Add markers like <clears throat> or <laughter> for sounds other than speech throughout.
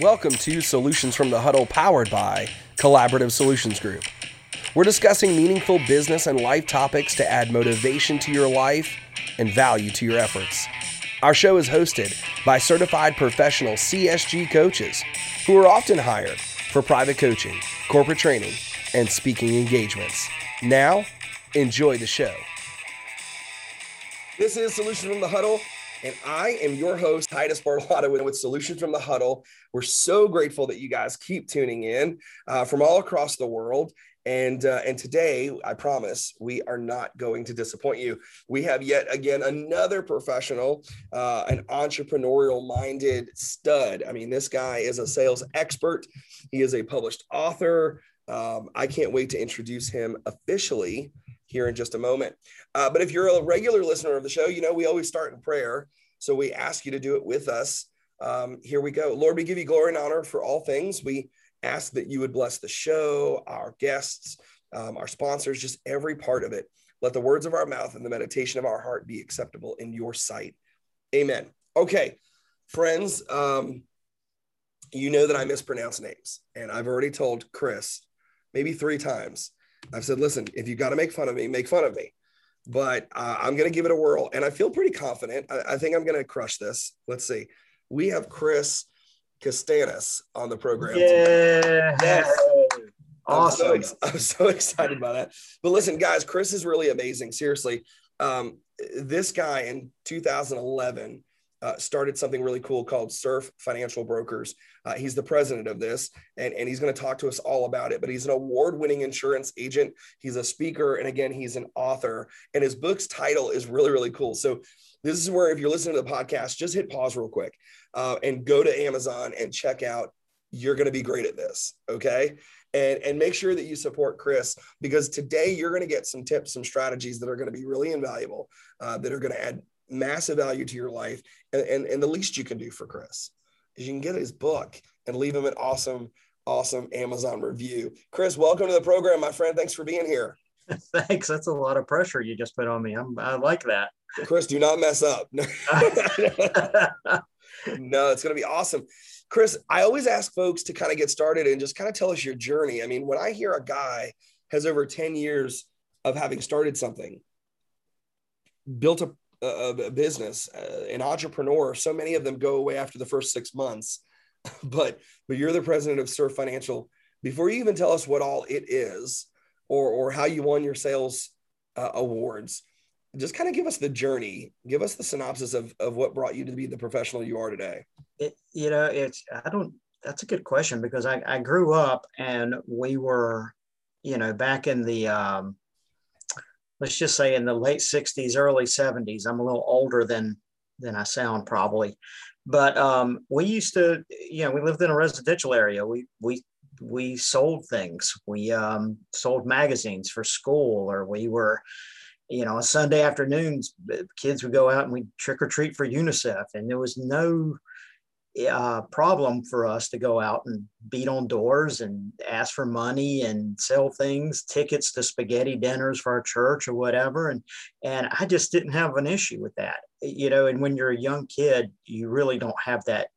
Welcome to Solutions from the Huddle, powered by Collaborative Solutions Group. We're discussing meaningful business and life topics to add motivation to your life and value to your efforts. Our show is hosted by certified professional CSG coaches who are often hired for private coaching, corporate training, and speaking engagements. Now, enjoy the show. This is Solutions from the Huddle. And I am your host, Titus Barlotta with, with Solutions from the Huddle. We're so grateful that you guys keep tuning in uh, from all across the world. And uh, and today, I promise, we are not going to disappoint you. We have yet again another professional, uh, an entrepreneurial-minded stud. I mean, this guy is a sales expert. He is a published author. Um, I can't wait to introduce him officially here in just a moment. Uh, but if you're a regular listener of the show, you know we always start in prayer. So we ask you to do it with us. Um, here we go. Lord, we give you glory and honor for all things. We ask that you would bless the show, our guests, um, our sponsors, just every part of it. Let the words of our mouth and the meditation of our heart be acceptable in your sight. Amen. Okay, friends, um, you know that I mispronounce names, and I've already told Chris maybe three times I've said, listen, if you got to make fun of me, make fun of me. But uh, I'm going to give it a whirl. And I feel pretty confident. I, I think I'm going to crush this. Let's see. We have Chris Castanis on the program. Yeah. Yes. Awesome. I'm so, I'm so, excited by that. But listen, guys, Chris is really amazing. Seriously. Um, this guy in 2011 uh, started something really cool called Surf Financial Brokers. Uh, he's the president of this, and, and he's going to talk to us all about it. But he's an award winning insurance agent, he's a speaker, and again, he's an author. And his book's title is really, really cool. So, this is where if you're listening to the podcast, just hit pause real quick uh, and go to Amazon and check out. You're going to be great at this. Okay. And, and make sure that you support Chris because today you're going to get some tips, some strategies that are going to be really invaluable, uh, that are going to add massive value to your life. And, and, and the least you can do for Chris is you can get his book and leave him an awesome, awesome Amazon review. Chris, welcome to the program, my friend. Thanks for being here. <laughs> Thanks. That's a lot of pressure you just put on me. I'm, I like that. Chris, do not mess up. <laughs> <laughs> no, it's going to be awesome. Chris, I always ask folks to kind of get started and just kind of tell us your journey. I mean, when I hear a guy has over 10 years of having started something, built a a, business, uh, an entrepreneur, so many of them go away after the first six months. <laughs> but but you're the president of Surf Financial. Before you even tell us what all it is, or or how you won your sales uh, awards, just kind of give us the journey. Give us the synopsis of of what brought you to be the professional you are today. It, you know, it's I don't. That's a good question because I, I grew up and we were, you know, back in the um, let's just say in the late 60s, early 70s. I'm a little older than than I sound probably. But um, we used to, you know, we lived in a residential area. We we we sold things. We um, sold magazines for school, or we were, you know, on Sunday afternoons, kids would go out and we trick or treat for UNICEF, and there was no uh, problem for us to go out and beat on doors and ask for money and sell things, tickets to spaghetti dinners for our church or whatever. And and I just didn't have an issue with that, you know. And when you're a young kid, you really don't have that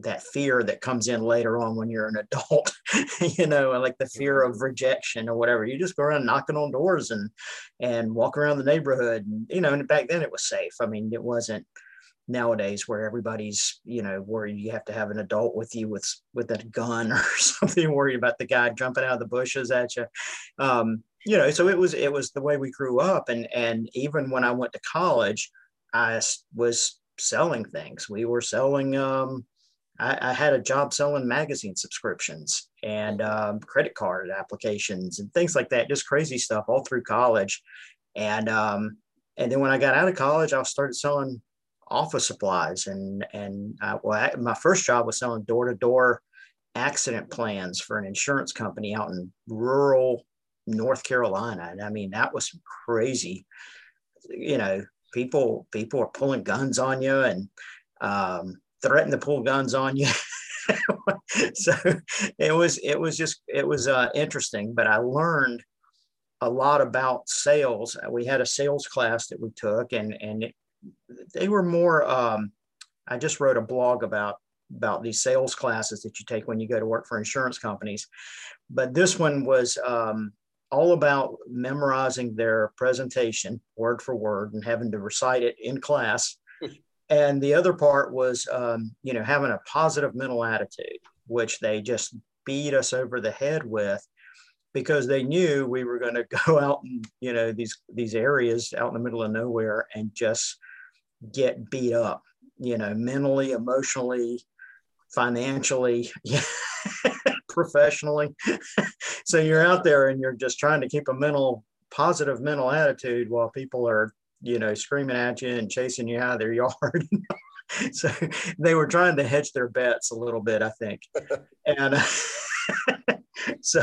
that fear that comes in later on when you're an adult, <laughs> you know, like the fear of rejection or whatever. You just go around knocking on doors and and walk around the neighborhood. And, you know, and back then it was safe. I mean, it wasn't nowadays where everybody's you know where you have to have an adult with you with with a gun <laughs> or something worried about the guy jumping out of the bushes at you. Um, you know so it was it was the way we grew up. And and even when i went to college i was selling things. We were selling um, I, I, had a job selling magazine subscriptions and um, credit card applications and things like that just crazy stuff all through college. And um, and then when i got out of college i started selling office supplies and and uh, well, I, my first job was selling door to door accident plans for an insurance company out in rural North Carolina, and I mean that was crazy. You know, people people are pulling guns on you and um, threatening to pull guns on you. <laughs> so it was it was just it was uh, interesting, but I learned a lot about sales. We had a sales class that we took, and and it they were more um, i just wrote a blog about about these sales classes that you take when you go to work for insurance companies. But this one was um, all about memorizing their presentation word for word and having to recite it in class. <laughs> and the other part was, um, you know, having a positive mental attitude, which they just beat us over the head with because they knew we were going <laughs> to go out and you know these these areas out in the middle of nowhere and just get beat up you know mentally emotionally financially <laughs> professionally. <laughs> So you're out there and you're just trying to keep a mental positive mental attitude while people are you know screaming at you and chasing you out of their <laughs> yard. So they were trying to hedge their bets a little bit i think. And uh, so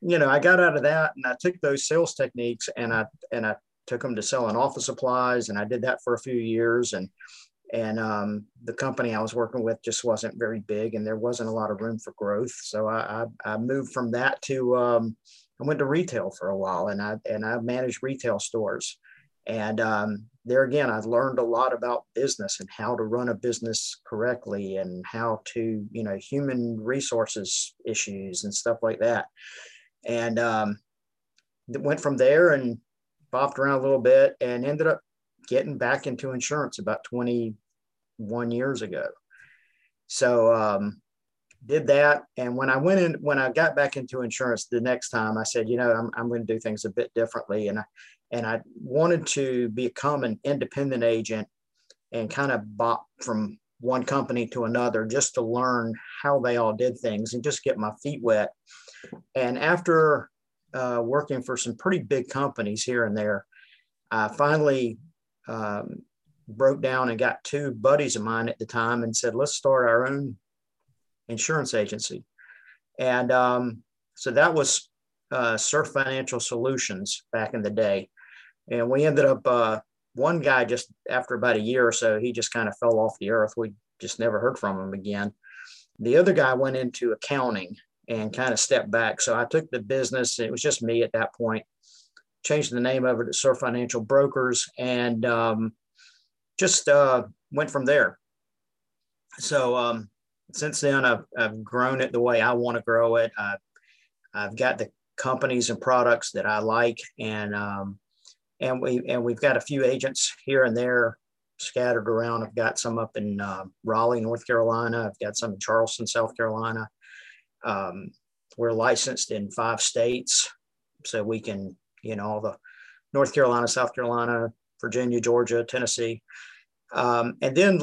you know i got out of that and i took those sales techniques and i and i took them to selling office supplies and i did that for a few years and and um, the company I was working with just wasn't very big, and there wasn't a lot of room for growth. So I, I, I moved from that to um, I went to retail for a while, and I and I managed retail stores. And um, there again, I learned a lot about business and how to run a business correctly, and how to you know human resources issues and stuff like that. And um, went from there and bopped around a little bit, and ended up getting back into insurance about 21 years ago. So um, did that. And when I went in, when I got back into insurance the next time, I said, you know, I'm, I'm going to do things a bit differently. And I, and I wanted to become an independent agent and kind of bop from one company to another just to learn how they all did things and just get my feet wet. And after uh, working for some pretty big companies here and there, I finally um, broke down and got two buddies of mine at the time and said, let's start our own insurance agency. And um, so that was uh, Surf Financial Solutions back in the day. And we ended up, uh, one guy just after about a year or so, he just kind of fell off the earth. We just never heard from him again. The other guy went into accounting and kind of stepped back. So I took the business, it was just me at that point, changed the name of it to Surf Financial Brokers, and um, just uh, went from there. So um, since then, I've, I've grown it the way I want to grow it. I've, I've got the companies and products that I like, and um, and we and we've got a few agents here and there scattered around. I've got some up in uh, Raleigh, North Carolina. I've got some in Charleston, South Carolina. Um, we're licensed in five states, so we can you know, all the North Carolina, South Carolina, Virginia, Georgia, Tennessee. Um, and then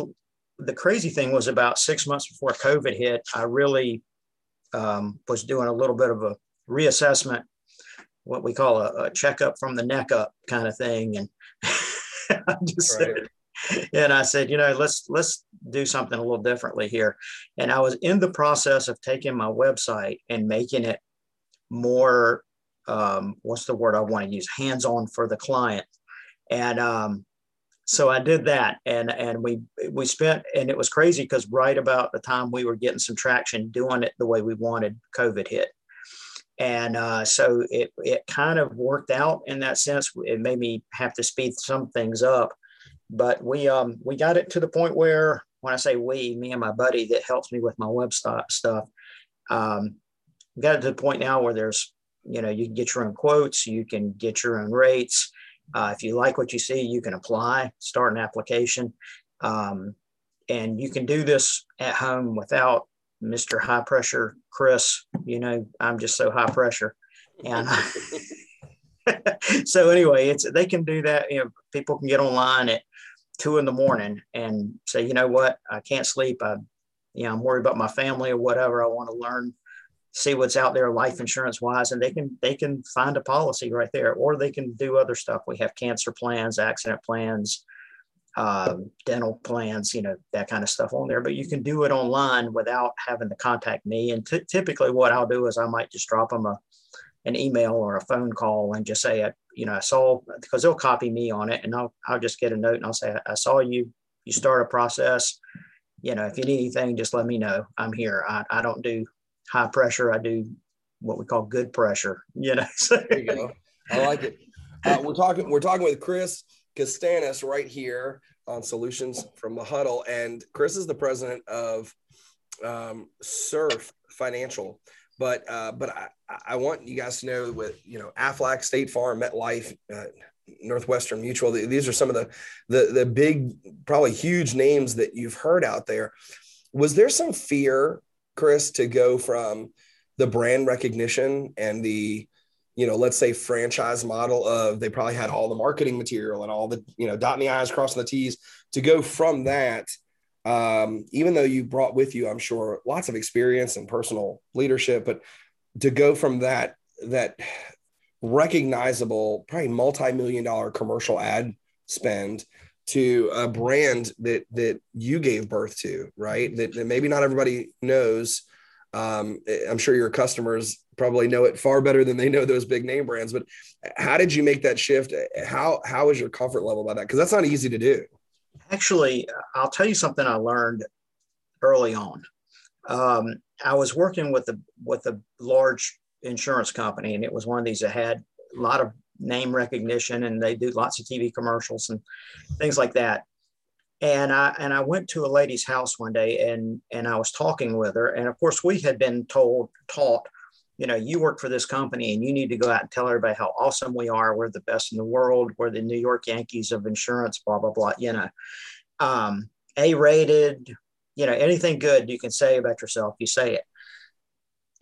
the crazy thing was about six months before COVID hit, I really um, was doing a little bit of a reassessment, what we call a, a checkup from the neck up kind of thing. And <laughs> I just right. said, and I said, you know, let's let's do something a little differently here. And I was in the process of taking my website and making it more um, what's the word I want to use? Hands on for the client. And um, so I did that, and and we we spent, and it was crazy because right about the time we were getting some traction doing it the way we wanted, COVID hit, and uh, so it it kind of worked out in that sense. It made me have to speed some things up, but we um we got it to the point where when I say we, me and my buddy that helps me with my website stuff, um, got it to the point now where there's you know you can get your own quotes you can get your own rates. Uh, if you like what you see you can apply start an application. Um, and you can do this at home without mr high pressure chris. You know i'm just so high pressure. And <laughs> <laughs> so anyway it's they can do that you know people can get online at two in the morning and say you know what? I can't sleep. I you know i'm worried about my family or whatever. I want to learn see what's out there life insurance wise and they can they can find a policy right there or they can do other stuff. We have cancer plans accident plans um, dental plans you know that kind of stuff on there but you can do it online without having to contact me. And t- typically what i'll do is i might just drop them a an email or a phone call and just say you know i saw because they'll copy me on it and i'll, I'll just get a note and i'll say i saw you you start a process you know if you need anything just let me know i'm here i, I don't do high pressure. I do what we call good pressure. <laughs> You know. there you go. I like it. Uh, we're talking. We're talking with Chris Castanis right here on Solutions from the Huddle, and Chris is the president of um, Surf Financial, but uh, but I, I want you guys to know with you know Aflac, State Farm, MetLife, uh, Northwestern Mutual. These are some of the, the the big, probably huge names that you've heard out there. Was there some fear, Chris, to go from the brand recognition and the you know, let's say franchise model of they probably had all the marketing material and all the, you know, dotting the I's, crossing the T's to go from that. Um, even though you brought with you, I'm sure, lots of experience and personal leadership, but to go from that, that recognizable, probably multi-million dollar commercial ad spend to a brand that that you gave birth to, right? That, that maybe not everybody knows. Um, I'm sure your customers probably know it far better than they know those big name brands. But how did you make that shift? How how is your comfort level by that? Because that's not easy to do. Actually, I'll tell you something I learned early on. Um, I was working with a with a large insurance company, and it was one of these that had a lot of name recognition, and they do lots of TV commercials and things like that. And I and I went to a lady's house one day, and and I was talking with her, and of course we had been told taught you know, you work for this company and you need to go out and tell everybody how awesome we are. We're the best in the world. We're the New York Yankees of insurance, blah, blah, blah, you know, um, A rated, you know, anything good you can say about yourself, you say it.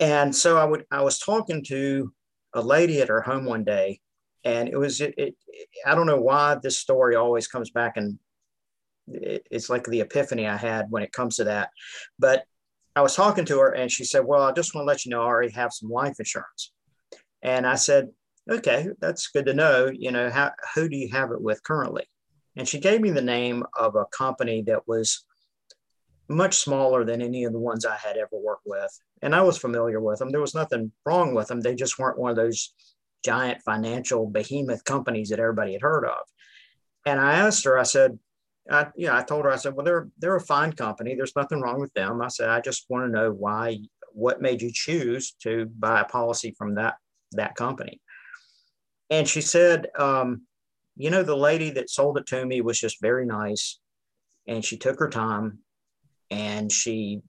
And so I would, I was talking to a lady at her home one day and it was, it, it I don't know why this story always comes back and it, it's like the epiphany I had when it comes to that. But I was talking to her and she said, Well, I just want to let you know I already have some life insurance. And I said, Okay, that's good to know. You know, how, who do you have it with currently? And she gave me the name of a company that was much smaller than any of the ones I had ever worked with. And I was familiar with them. There was nothing wrong with them. They just weren't one of those giant financial behemoth companies that everybody had heard of. And I asked her, I said, I, yeah, I told her, I said, well, they're, they're a fine company. There's nothing wrong with them. I said, I just want to know why, what made you choose to buy a policy from that, that company. And she said, um, you know, the lady that sold it to me was just very nice and she took her time and she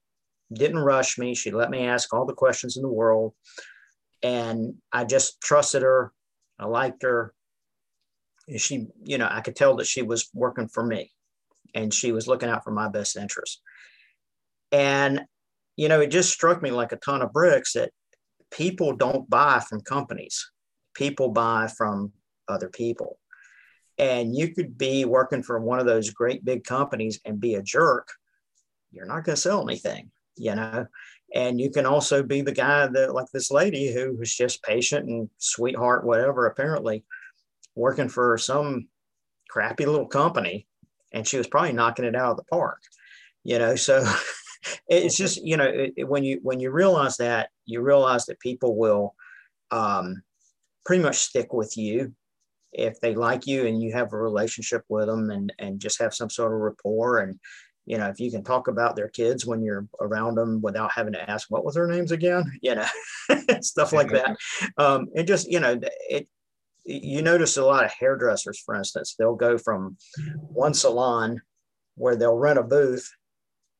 didn't rush me. She let me ask all the questions in the world. And I just trusted her. I liked her. She, you know, I could tell that she was working for me and she was looking out for my best interest. And, you know, it just struck me like a ton of bricks that people don't buy from companies, people buy from other people. And you could be working for one of those great big companies and be a jerk. You're not going to sell anything, you know? And you can also be the guy that, like this lady who was just patient and sweetheart, whatever, apparently working for some crappy little company and she was probably knocking it out of the park you know so <laughs> it's just you know it, when you when you realize that you realize that people will um, pretty much stick with you if they like you and you have a relationship with them and and just have some sort of rapport. And you know if you can talk about their kids when you're around them without having to ask what was their names again you know <laughs> stuff like that. Um it just you know it you notice a lot of hairdressers, for instance, they'll go from one salon where they'll rent a booth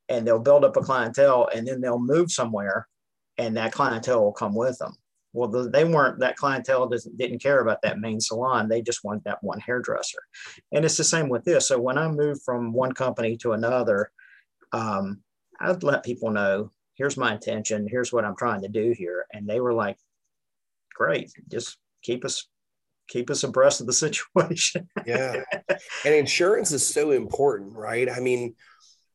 and they'll build up a clientele and then they'll move somewhere and that clientele will come with them. Well, they weren't, that clientele didn't care about that main salon. They just wanted that one hairdresser. And it's the same with this. So when I moved from one company to another, um, I'd let people know here's my intention, here's what I'm trying to do here. And they were like, great, just keep us keep us abreast of the <laughs> situation. yeah. And insurance is so important, right? I mean,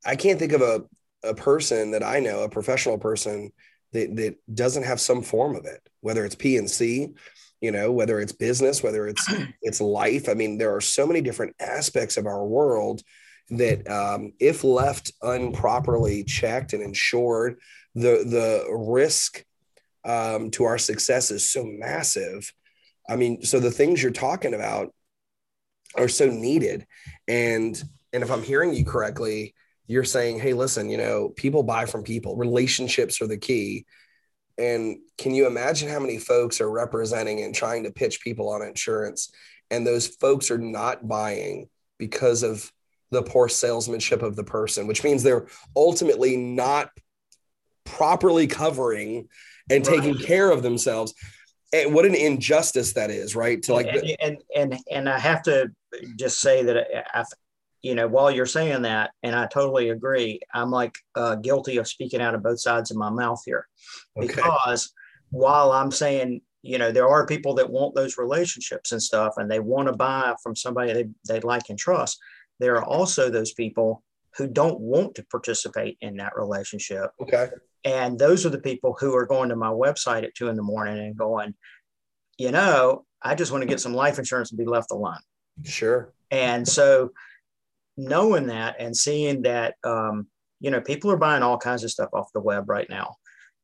I can't think of a, a person that I know, a professional person that, that doesn't have some form of it, whether it's P&C, you know, whether it's business, whether it's <clears throat> it's life. I mean, there are so many different aspects of our world that um, if left improperly checked and insured, the the risk um, to our success is so massive I mean, so the things you're talking about are so needed. And and if I'm hearing you correctly, you're saying, hey, listen, you know, people buy from people. Relationships are the key. And can you imagine how many folks are representing and trying to pitch people on insurance? And those folks are not buying because of the poor salesmanship of the person, which means they're ultimately not properly covering and right. taking care of themselves and what an injustice that is right to like and and and, and i have to just say that I, you know while you're saying that and i totally agree i'm like uh, guilty of speaking out of both sides of my mouth here okay. because while i'm saying you know there are people that want those relationships and stuff and they want to buy from somebody they, they like and trust there are also those people who don't want to participate in that relationship okay and those are the people who are going to my website at two in the morning and going you know i just want to get some life insurance and be left alone sure and so knowing that and seeing that um, you know people are buying all kinds of stuff off the web right now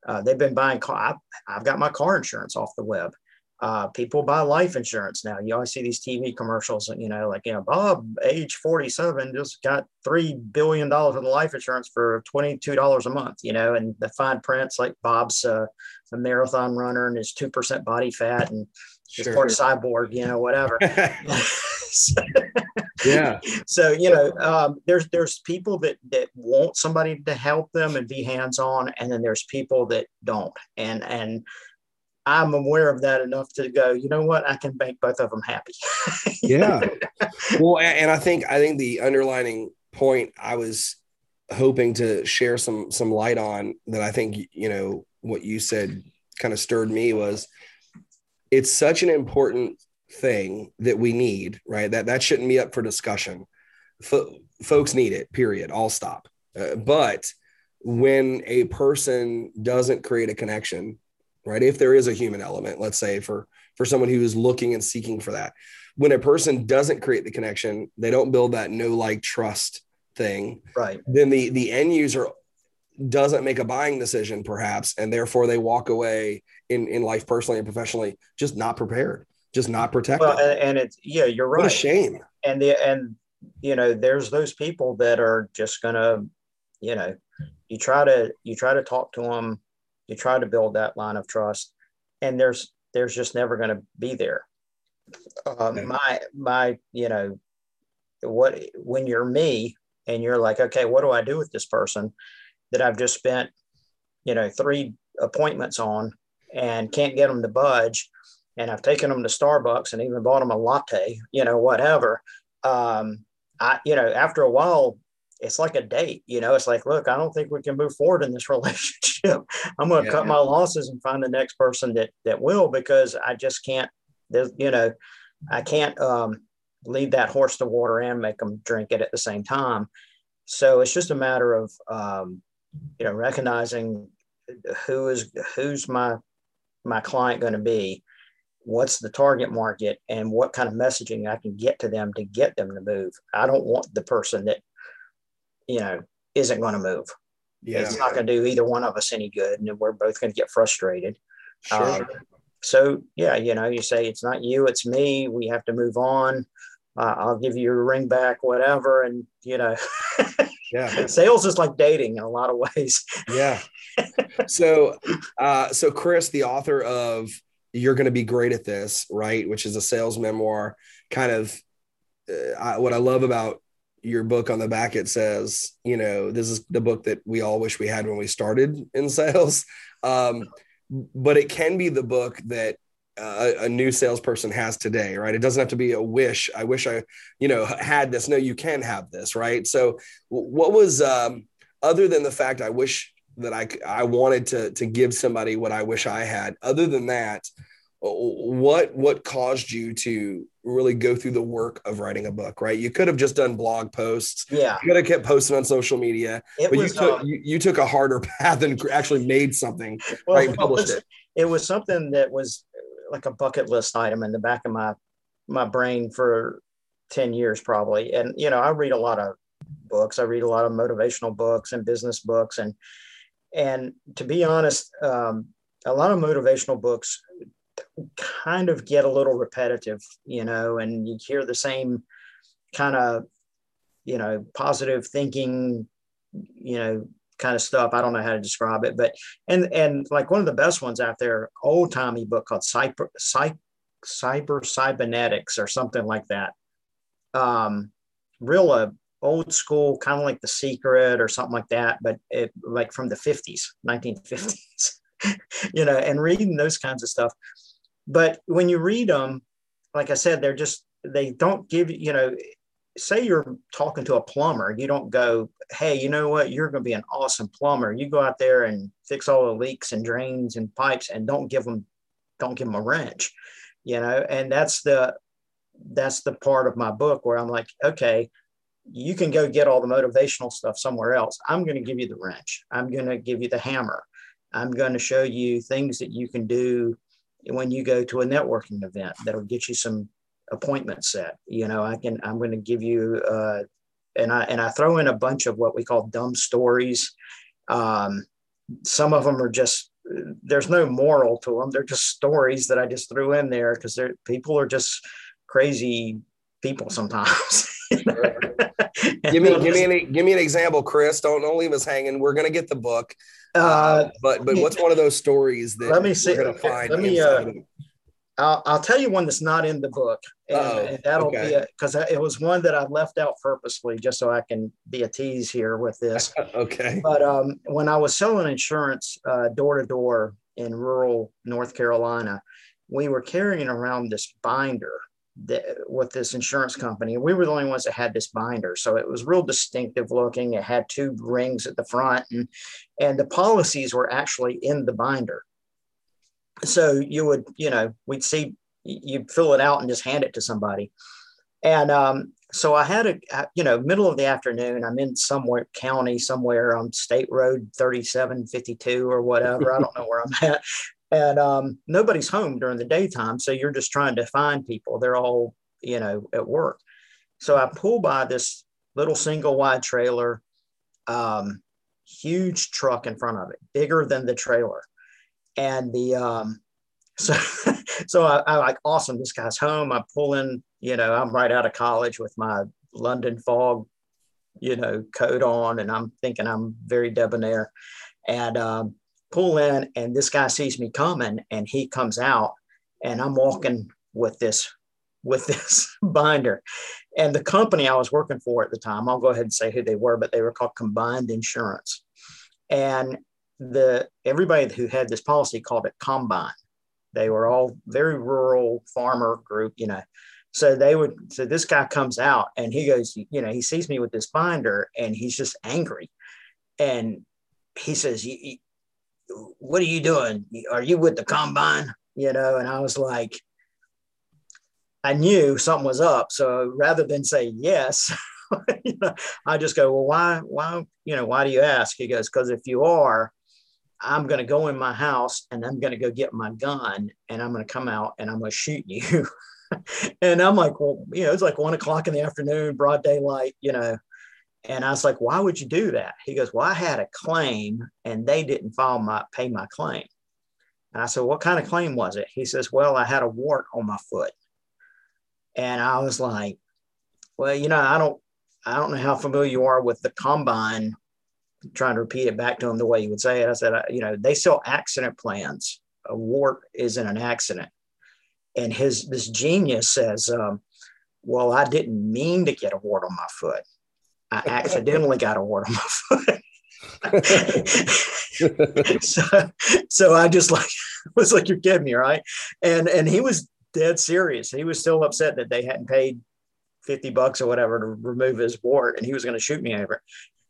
uh, they've been buying car. I've, I've, got my car insurance off the web. Uh, people buy life insurance now. You always see these TV commercials, and you know, like you know, Bob, age forty-seven, just got three billion dollars of life insurance for twenty-two dollars a month. You know, and the fine prints like Bob's uh, a marathon runner and his two percent body fat and sure. part cyborg. You know, whatever. <laughs> <laughs> yeah. So you know, um, there's there's people that that want somebody to help them and be hands on, and then there's people that don't. And and I'm aware of that enough to go. You know what? I can make both of them happy. <laughs> yeah. Well, and I think I think the underlining point I was hoping to share some some light on that I think you know what you said kind of stirred me was it's such an important thing that we need, right? That that shouldn't be up for discussion. Folks need it. Period. I'll stop. Uh, but when a person doesn't create a connection, right? If there is a human element, let's say for for someone who is looking and seeking for that, when a person doesn't create the connection, they don't build that no like trust thing. Right. Then the the end user doesn't make a buying decision perhaps and therefore they walk away in in life personally and professionally just not prepared just not protected. Well, and, and it's yeah, you're right. What a shame. And the and you know, there's those people that are just gonna, you know, you try to you try to talk to them, you try to build that line of trust, and there's there's just never going to be there. Uh, My my you know, what when you're me and you're like, okay, what do I do with this person that I've just spent, you know, three appointments on and can't get them to budge and I've taken them to Starbucks and even bought them a latte, you know, whatever. Um, I, you know, after a while, it's like a date, you know, it's like, look, I don't think we can move forward in this <laughs> relationship. I'm going to yeah, cut yeah. my losses and find the next person that, that will, because I just can't, you know, I can't, um, lead that horse to water and make them drink it at the same time. So it's just a matter of, um, you know, recognizing who is, who's my, my client going to be what's the target market and what kind of messaging I can get to them to get them to move. I don't want the person that, you know, isn't going to move. Yeah. It's not going to do either one of us any good. And we're both going to get frustrated. Sure. Um, so, yeah, you know, you say it's not you, it's me. We have to move on. Uh, I'll give you your ring back, whatever. And, you know, yeah, <laughs> sales is like dating in a lot of ways. yeah. So, uh, so Chris, the author of you're going to be great at this, right? Which is a sales memoir. Kind of uh, I, what I love about your book on the back, it says, you know, this is the book that we all wish we had when we started in <laughs> sales. Um, but it can be the book that uh, a new salesperson has today, right? It doesn't have to be a wish. I wish I, you know, had this. No, you can have this, right? So, what was um, other than the fact I wish that I I wanted to to give somebody what I wish I had. Other than that, what what caused you to really go through the work of writing a book? Right, you could have just done blog posts. Yeah, you could have kept posting on social media, it but was, you took um, you, you, took a harder <laughs> path and actually made something. Well, right, published it. It was something that was like a bucket list item in the back of my my brain for 10 years probably and you know i read a lot of books i read a lot of motivational books and business books and and to be honest, um, a lot of motivational books kind of get a little repetitive, you know, and you hear the same kind of, you know, positive thinking, you know, kind of stuff. I don't know how to describe it, but and and like one of the best ones out there, old timey book called Cyber Cyber Cyber Cybernetics or something like that. Um, real uh, old school, kind of like The Secret or something like that, but it like from the 50s, 1950s, <laughs> you know, and reading those kinds of stuff. But when you read them, like I said, they're just, they don't give, you know, say you're talking to a plumber, you don't go, hey, you know what, you're going to be an awesome plumber. You go out there and fix all the leaks and drains and pipes and don't give them, don't give them a wrench, you know, and that's the, that's the part of my book where I'm like, okay, you can go get all the motivational stuff somewhere else. I'm going to give you the wrench. I'm going to give you the hammer. I'm going to show you things that you can do when you go to a networking event that'll get you some appointment set. You know, I can, I'm going to give you, uh, and I, and I throw in a bunch of what we call dumb stories. Um, some of them are just, there's no moral to them. They're just stories that I just threw in there because they're, people are just crazy people sometimes. <laughs> <laughs> give me, give me, an, give me an example, Chris. Don't, don't leave us hanging. We're going to get the book. Uh, uh, but, but what's one of those stories that let me see. Let me, uh, I'll, I'll tell you one that's not in the book, and, and that'll okay. be because it was one that I left out purposely just so I can be a tease here with this. <laughs> okay. But um, when I was selling insurance door to door in rural North Carolina, we were carrying around this binder that, with this insurance company. We were the only ones that had this binder, so it was real distinctive looking. It had two rings at the front, and and the policies were actually in the binder so you would you know we'd see you fill it out and just hand it to somebody and um, so i had a you know middle of the afternoon i'm in somewhere county somewhere on state road 3752 or whatever i don't know where i'm at and um, nobody's home during the daytime so you're just trying to find people they're all you know at work so i pull by this little single wide trailer um, huge truck in front of it bigger than the trailer and the um, <laughs> so so I, I like awesome. This guy's home. I pull in. You know, I'm right out of college with my London fog, you know, coat on, and I'm thinking I'm very debonair, and um, pull in, and this guy sees me coming, and he comes out, and I'm walking with this with <laughs> this binder. And the company I was working for at the time, I'll go ahead and say who they were, but they were called Combined Insurance. And the everybody who had this policy called it combine. They were all very rural farmer group, you know. So they would. So this guy comes out and he goes, you know, he sees me with this binder and he's just angry, and he says, "What are you doing? Are you with the combine?" You know, and I was like, I knew something was up. So rather than say yes. <laughs> you know, I just go, well, why, why, you know, why do you ask? He goes, because if you are, I'm going to go in my house and I'm going to go get my gun and I'm going to come out and I'm going to shoot you. <laughs> and I'm like, well, you know, it's like one o'clock in the afternoon, broad daylight, you know. And I was like, why would you do that? He goes, well, I had a claim and they didn't file my pay my claim. And I said, what kind of claim was it? He says, well, I had a wart on my foot. And I was like, well, you know, I don't, I don't know how familiar you are with the combine trying to repeat it back to him the way he would say it. I said, you know, they sell accident plans. A wart isn't an accident. And his this genius says, um, well, I didn't mean to get a wart on my foot. I <laughs> accidentally got a wart on my foot. so, so I just like <laughs> was like, you're kidding me, right? And and he was dead serious. He was still upset that they hadn't paid 50 bucks or whatever to remove his wart and he was going to shoot me over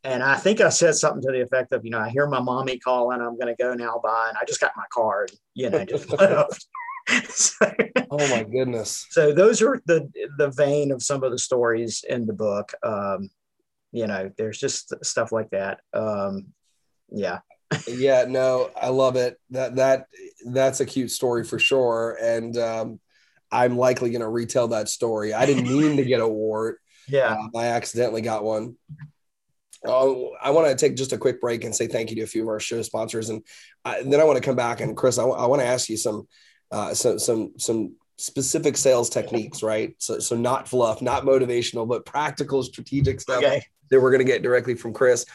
and I think I said something to the effect of, you know, I hear my mommy calling, I'm going to go now by, and I just got my card, you know, just <laughs> so, oh my goodness. So those are the the vein of some of the stories in the book. Um, you know, there's just stuff like that. Um, yeah. yeah, no, I love it. That that that's a cute story for sure. And um, I'm likely going to retell that story. I didn't mean to get a wart. <laughs> Yeah, um, I accidentally got one. Uh, I want to take just a quick break and say thank you to a few of our show sponsors, and, I, and then I want to come back and Chris, I, w- I want to ask you some, uh, some, some, some specific sales techniques, right? So, so not fluff, not motivational, but practical, strategic stuff okay. That we're going to get directly from Chris.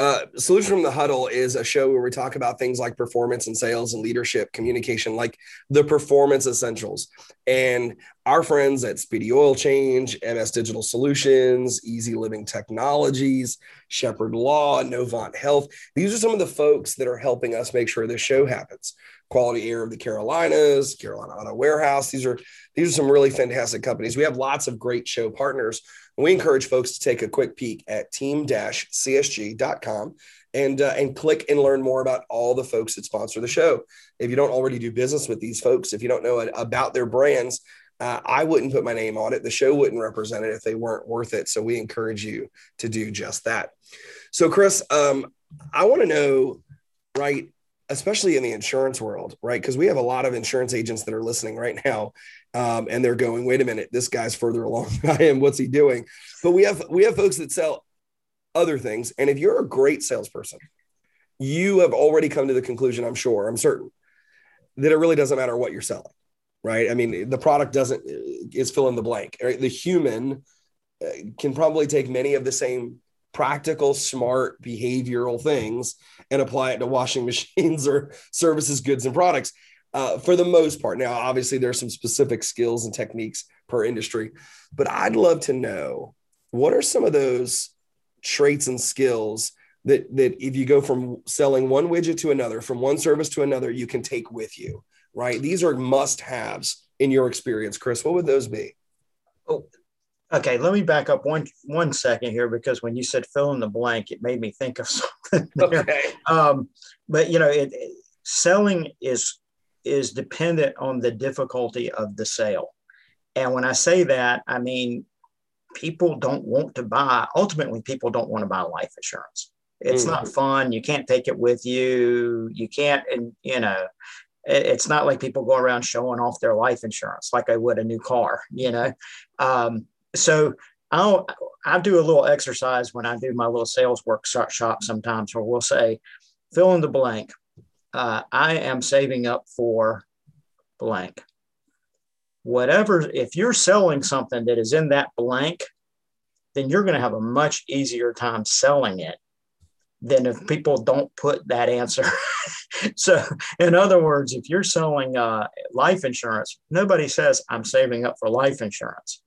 Uh, Solution from the Huddle is a show where we talk about things like performance and sales and leadership, communication, like the performance essentials. And our friends at Speedy Oil Change, MS Digital Solutions, Easy Living Technologies, Shepherd Law, Novant Health, these are some of the folks that are helping us make sure this show happens. Quality Air of the Carolinas, Carolina Auto Warehouse. These are these are some really fantastic companies. We have lots of great show partners we encourage folks to take a quick peek at team-csg.com and uh, and click and learn more about all the folks that sponsor the show. If you don't already do business with these folks, if you don't know about their brands, uh, I wouldn't put my name on it. The show wouldn't represent it if they weren't worth it. So we encourage you to do just that. So, Chris, um, I want to know, right, especially in the insurance world, right? Because we have a lot of insurance agents that are listening right now um, and they're going, wait a minute, this guy's further along <laughs> than I am. What's he doing? But we have we have folks that sell other things, and if you're a great salesperson, you have already come to the conclusion, I'm sure, I'm certain, that it really doesn't matter what you're selling, right? I mean, the product doesn't is fill in the blank. Right? The human uh, can probably take many of the same practical, smart behavioral things and apply it to washing <laughs> machines or services, goods, and products uh, for the most part. Now, obviously, there are some specific skills and techniques per industry, but I'd love to know what are some of those traits and skills that that if you go from selling one widget to another, from one service to another, you can take with you. Right? These are must-haves in your experience, Chris. What would those be? Oh, okay. Let me back up one one second here because when you said fill in the blank, it made me think of <laughs> something. There. Okay. Um, but you know, it, selling is is dependent on the difficulty of the sale. And when I say that, I mean, people don't want to buy, ultimately, people don't want to buy life insurance. It's mm. not fun. You can't take it with you. You can't, and you know, it's not like people go around showing off their life insurance like I would a new car, you know. Um, so I'll I do a little exercise when I do my little sales workshop sometimes where we'll say, fill in the blank uh, I am saving up for blank. Whatever, if you're selling something that is in that blank, then you're going to have a much easier time selling it than if people don't put that answer. <laughs> so, in other words, if you're selling uh, life insurance, nobody says, I'm saving up for life insurance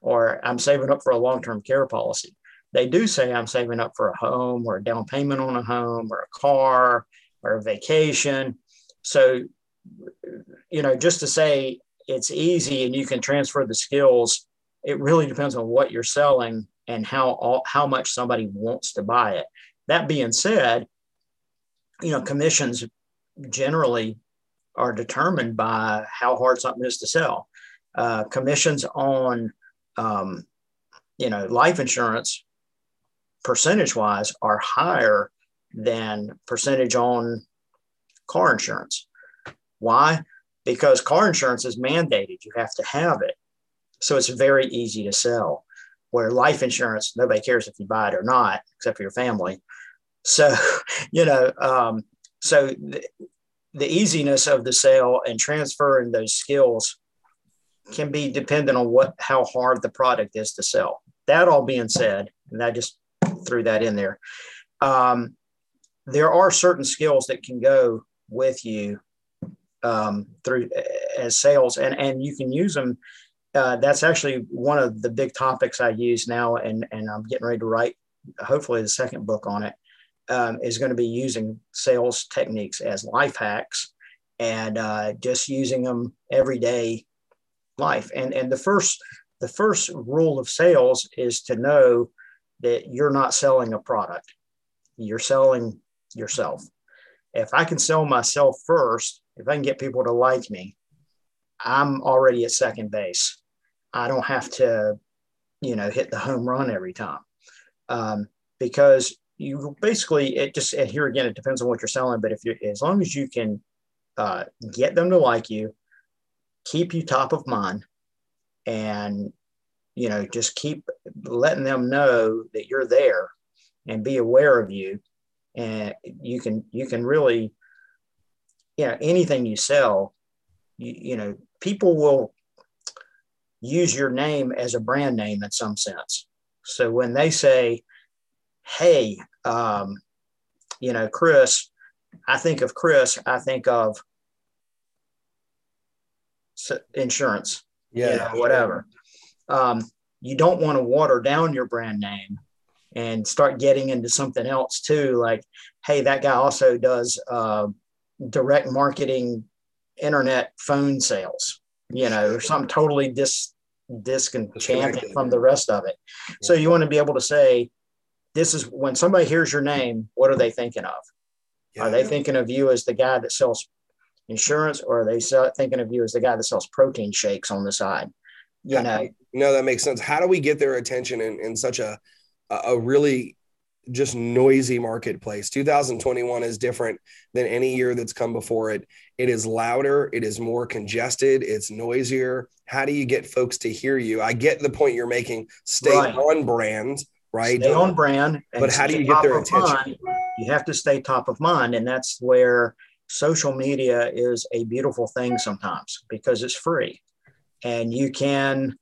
or I'm saving up for a long term care policy. They do say, I'm saving up for a home or a down payment on a home or a car or vacation. So, you know, just to say it's easy and you can transfer the skills, it really depends on what you're selling and how how much somebody wants to buy it. That being said, you know, commissions generally are determined by how hard something is to sell. Uh, commissions on, um, you know, life insurance percentage wise are higher than percentage on car insurance. Why? Because car insurance is mandated. You have to have it. So it's very easy to sell. Where life insurance, nobody cares if you buy it or not, except for your family. So, <laughs> you know, um, so the, the easiness of the sale and transferring those skills can be dependent on what how hard the product is to sell. That all being said, and I just threw that in there. Um, there are certain skills that can go with you um, through as sales, and and you can use them. Uh, that's actually one of the big topics I use now, and and I'm getting ready to write hopefully the second book on it. Um, is going to be using sales techniques as life hacks and uh, just using them every day life. And and the first the first rule of sales is to know that you're not selling a product, you're selling yourself. If I can sell myself first, if I can get people to like me, I'm already at second base. I don't have to, you know, hit the home run every time. Um, because you basically, it just, and here again, it depends on what you're selling, but if you, as long as you can uh, get them to like you, keep you top of mind, and, you know, just keep letting them know that you're there and be aware of you and you can you can really you know anything you sell you, you know people will use your name as a brand name in some sense so when they say hey um, you know, Chris, I think of Chris, I think of insurance, yeah, you know, whatever. Um, you don't want to water down your brand name and start getting into something else too. Like, hey, that guy also does uh, direct marketing, internet phone sales, you know, or something totally dis disenchanted from the rest of it. Yeah. So you want to be able to say, this is when somebody hears your name, what are they thinking of? Yeah. Are they thinking of you as the guy that sells insurance, or are they thinking of you as the guy that sells protein shakes on the side? You know, no, that makes sense. How do we get their attention in, in such a a really just noisy marketplace. 2021 is different than any year that's come before it. It is louder, it is more congested, it's noisier. How do you get folks to hear you? I get the point you're making. Stay right. on brand, right? Stay on brand. But how do you get their attention? Mind. You have to stay top of mind. And that's where social media is a beautiful thing sometimes because it's free. And you can,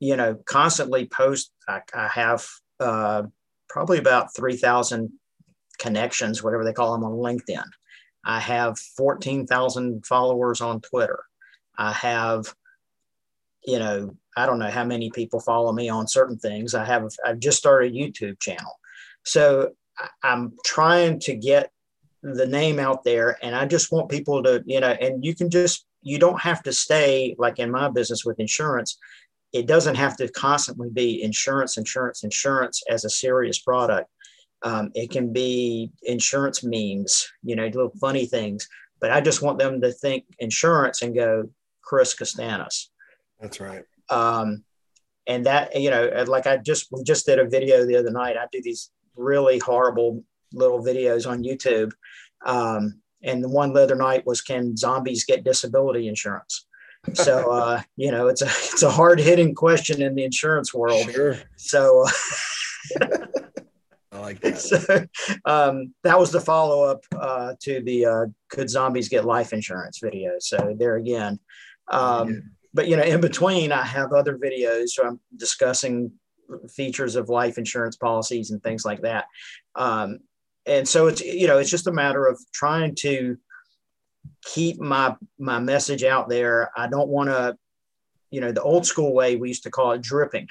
you know, constantly post. I, I have uh, probably about 3,000 connections, whatever they call them on LinkedIn. I have 14,000 followers on Twitter. I have, you know, I don't know how many people follow me on certain things. I have, I've just started a YouTube channel. So I'm trying to get the name out there and I just want people to, you know, and you can just, you don't have to stay like in my business with insurance it doesn't have to constantly be insurance, insurance, insurance as a serious product. Um, it can be insurance memes, you know, little funny things. But I just want them to think insurance and go Chris Castanes. That's right. Um, and that you know, like I just we just did a video the other night. I do these really horrible little videos on YouTube. Um, and the one the other night was can zombies get disability insurance? So uh, you know it's a <laughs> it's a hard hitting question in the insurance world. Sure. so <laughs> i like that. so um, that was the follow-up uh, to the uh, could zombies get life insurance video? So there again um, but you know in between i have other videos so i'm discussing features of life insurance policies and things like that. Um, and so it's you know it's just a matter of trying to keep my my message out there. I don't want to, you know, the old school way we used to call it dripping.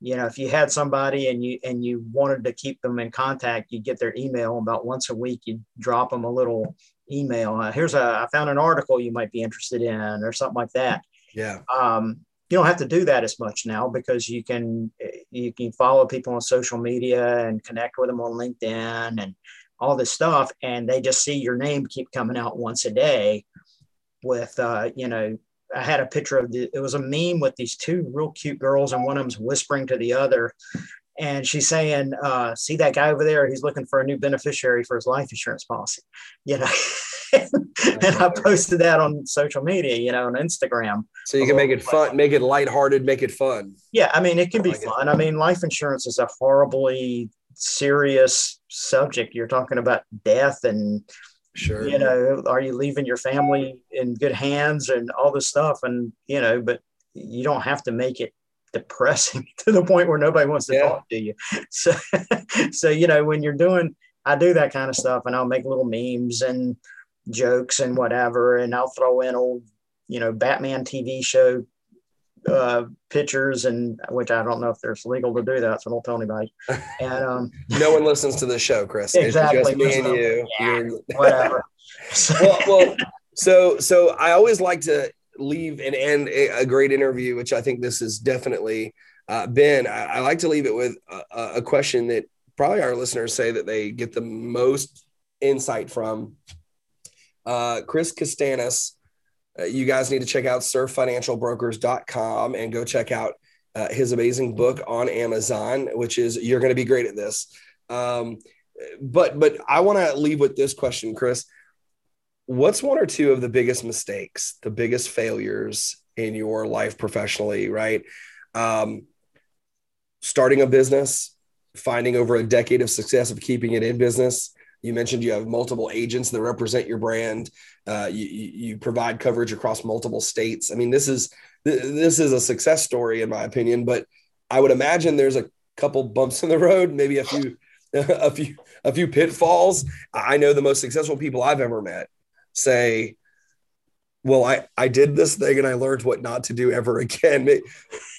You know, if you had somebody and you and you wanted to keep them in contact, you get their email about once a week. You drop them a little email. Uh, here's a I found an article you might be interested in, or something like that. Yeah. Um, you don't have to do that as much now because you can you can follow people on social media and connect with them on LinkedIn and all this stuff and they just see your name keep coming out once a day with uh, you know i had a picture of the it was a meme with these two real cute girls and one of them's whispering to the other. And she's saying uh, see that guy over there? He's looking for a new beneficiary for his life insurance policy you know. <laughs> And i posted that on social media you know on instagram. So you can make it fun make it lighthearted make it fun. Yeah i mean it can be like fun. It. i mean life insurance is a horribly serious subject. You're talking about death and sure you know are you leaving your family in good hands and all this stuff and you know but you don't have to make it depressing <laughs> to the point where nobody wants to yeah. talk to you <laughs> so so you know when you're doing i do that kind of stuff and i'll make little memes and jokes and whatever and i'll throw in old you know batman tv show uh, pictures and which I don't know if there's legal to do that, so don't tell anybody. <laughs> And um, no one listens to the show, Chris. Exactly. It's just me and you. Yeah, whatever. <laughs> <laughs> well, well, so so I always like to leave and end a great interview, which I think this is definitely uh, been. I, I, like to leave it with a, a question that probably our listeners say that they get the most insight from. Uh, Chris Castanes uh, you guys need to check out surffinancialbrokers.com and go check out uh, his amazing book on Amazon, which is You're Going to Be Great at This. Um, but but I want to leave with this question, Chris. What's one or two of the biggest mistakes, the biggest failures in your life professionally, right? Um, starting a business, finding over a decade of success of keeping it in business, you mentioned you have multiple agents that represent your brand. Uh, you, you provide coverage across multiple states. I mean, this is this is a success story in my opinion. But I would imagine there's a couple bumps in the road, maybe a few <laughs> a few a few pitfalls. I know the most successful people I've ever met say, "Well, I I did this thing and I learned what not to do ever <laughs> again."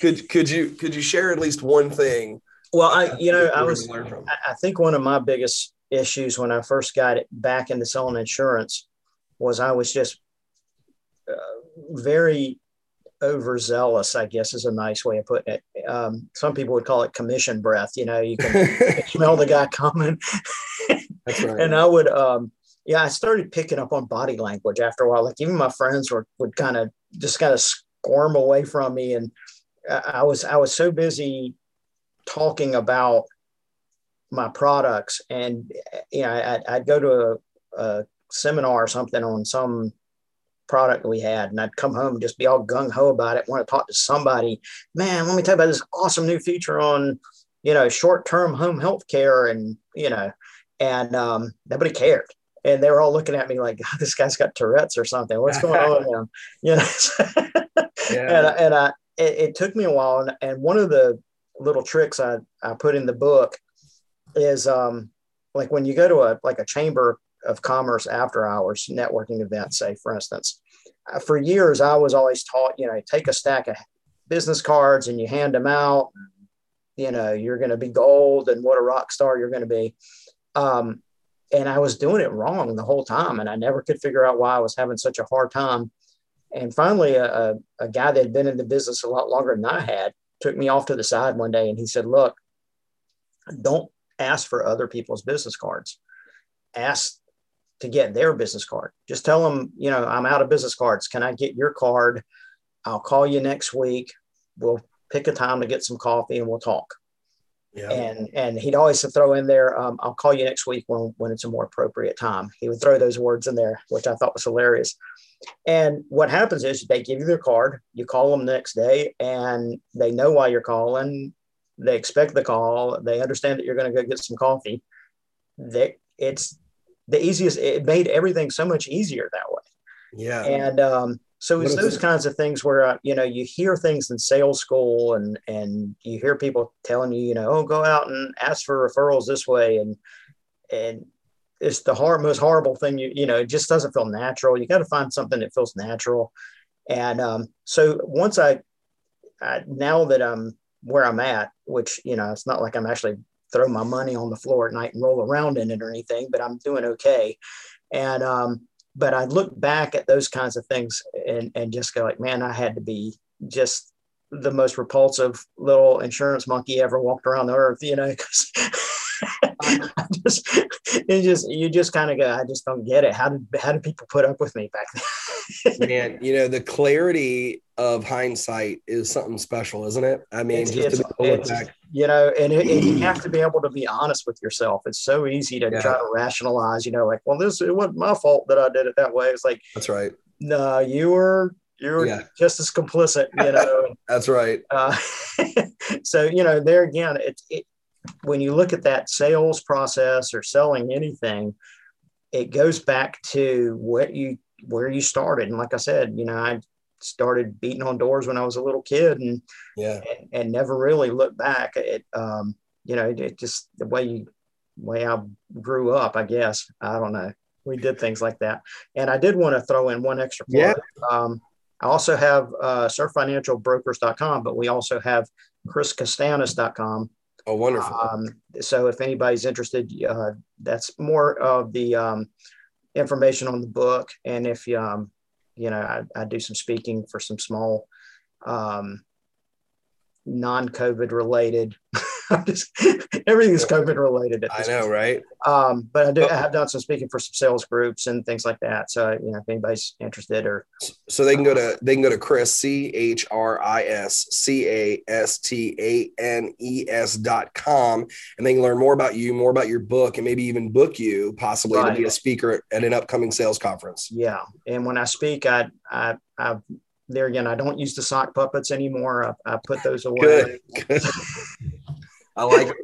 Could could you could you share at least one thing? Well, I you know I was I think one of my biggest issues when I first got it back into selling insurance was I was just uh, very overzealous, I guess is a nice way of putting it. Um, some people would call it commission breath. You know, you can <laughs> smell the guy coming. That's right. and I would, um, yeah, I started picking up on body language after a while. Like even my friends were would kind of just kind of squirm away from me, and I was I was so busy talking about my products, and you know, I'd, I'd go to a, a seminar or something on some product we had. And I'd come home and just be all gung ho about it, want to talk to somebody. Man, let me tell you about this awesome new feature on, you know, short term home health care. And, you know, and um, nobody cared. And they were all looking at me like, this guy's got Tourette's or something. What's going on with him? <laughs> You know, yeah. <laughs> and, and I, it, it, took me a while. And, and one of the little tricks I, I put in the book is um, like when you go to a, like a chamber of commerce after hours networking event, say, for instance. Uh, for years, I was always taught, you know, take a stack of business cards and you hand them out. You know, you're going to be gold and what a rock star you're going to be. Um, and I was doing it wrong the whole time. And I never could figure out why I was having such a hard time. And finally, a, a guy that had been in the business a lot longer than I had took me off to the side one day and he said, Look, don't ask for other people's business cards. Ask to get their business card. Just tell them, you know, I'm out of business cards. Can I get your card? I'll call you next week. We'll pick a time to get some coffee and we'll talk. Yeah. And and he'd always throw in there, um, I'll call you next week when, when it's a more appropriate time. He would throw those words in there, which I thought was hilarious. And what happens is they give you their card, you call them the next day, and they know why you're calling. They expect the call. They understand that you're going to go get some coffee. They, it's the easiest it made everything so much easier that way. Yeah. And um, so it's those kinds of things where uh, you know you hear things in sales school and and you hear people telling you you know oh go out and ask for referrals this way and and it's the hard most horrible thing you you know it just doesn't feel natural. You got to find something that feels natural. And um, so once I, I now that i'm where i'm at which you know it's not like i'm actually throw my money on the floor at night and roll around in it or anything, but I'm doing okay. And um, but I look back at those kinds of things and and just go like, man, I had to be just the most repulsive little insurance monkey ever walked around the earth, you know, because <laughs> just it just you just kind of go, I just don't get it. How did how did people put up with me back then? Man, <laughs> you know, the clarity of hindsight is something special, isn't it? I mean, it's, just it's, back. You know, and, it, and, you <clears throat> have to be able to be honest with yourself. It's so easy to yeah. try to rationalize, you know, like, well, this it wasn't my fault that I did it that way. It's like that's right. No, you were you were yeah. just as complicit, you know. <laughs> that's right. Uh, <laughs> so you know, there again, it's it, when you look at that sales process or selling anything, it goes back to what you where you started. And like I said, you know, I started beating on doors when I was a little kid and yeah and, and never really looked back. It um, you know, it just the way you way I grew up, I guess. I don't know. We did things like that. And I did want to throw in one extra plug. Yeah. Um, I also have uh, surffinancialbrokers.com, but we also have chriscastanes.com Oh, wonderful. Um, so if anybody's interested, uh, that's more of the um, information on the book. And if, um, you know, I, I, do some speaking for some small um, non-COVID related just, everything's COVID related. I know, right? Um, but I do. I have done some speaking for some sales groups and things like that. So you know, if anybody's interested, or so they can go to they can go to Chris C H R I S C A S T A N E S dot com, and they can learn more about you, more about your book, and maybe even book you possibly right. to be a speaker at an upcoming sales conference. Yeah, and when I speak, I I I've there again, I don't use the sock puppets anymore. I, I put those away. Good. <laughs> Good. I like it.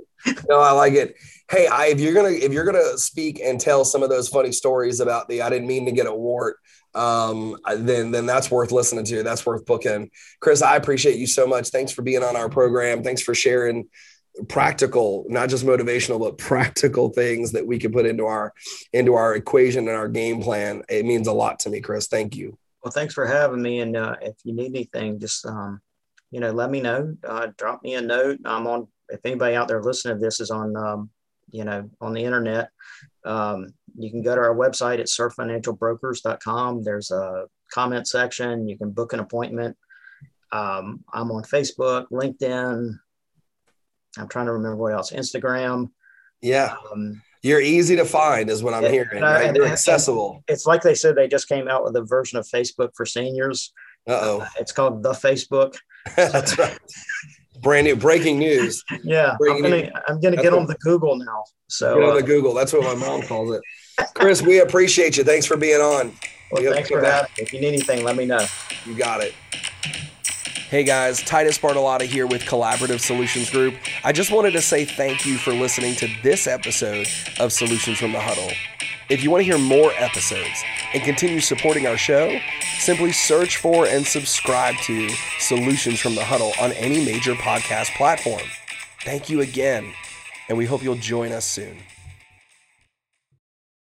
No, I like it. Hey, I, if you're gonna if you're gonna speak and tell some of those funny stories about the I didn't mean to get a wart, um, then then that's worth listening to. That's worth booking. Chris, I appreciate you so much. Thanks for being on our program. Thanks for sharing practical, not just motivational, but practical things that we can put into our into our equation and our game plan. It means a lot to me, Chris. Thank you. Well, thanks for having me. And uh, if you need anything, just um, you know, let me know. Uh, drop me a note. I'm on. If anybody out there listening to this is on, um, you know, on the internet, um, you can go to our website at surffinancialbrokers.com. There's a comment section. You can book an appointment. Um, I'm on Facebook, LinkedIn. I'm trying to remember what else. Instagram. Yeah. Um, You're easy to find, is what I'm hearing. Right? You're accessible. It's like they said they just came out with a version of Facebook for seniors. Uh-oh. Uh, it's called the Facebook. <laughs> That's right. Brand new breaking news. <laughs> Yeah, breaking I'm gonna news. I'm gonna get on the Google now. So get on the uh, Google. That's what my mom <laughs> calls it. Chris, we appreciate you. Thanks for being on. Well, we thanks for having me. If you need anything, let me know. You got it. Hey guys, Titus Bartolotta here with Collaborative Solutions Group. I just wanted to say thank you for listening to this episode of Solutions from the Huddle. If you want to hear more episodes and continue supporting our show, simply search for and subscribe to Solutions from the Huddle on any major podcast platform. Thank you again, and we hope you'll join us soon.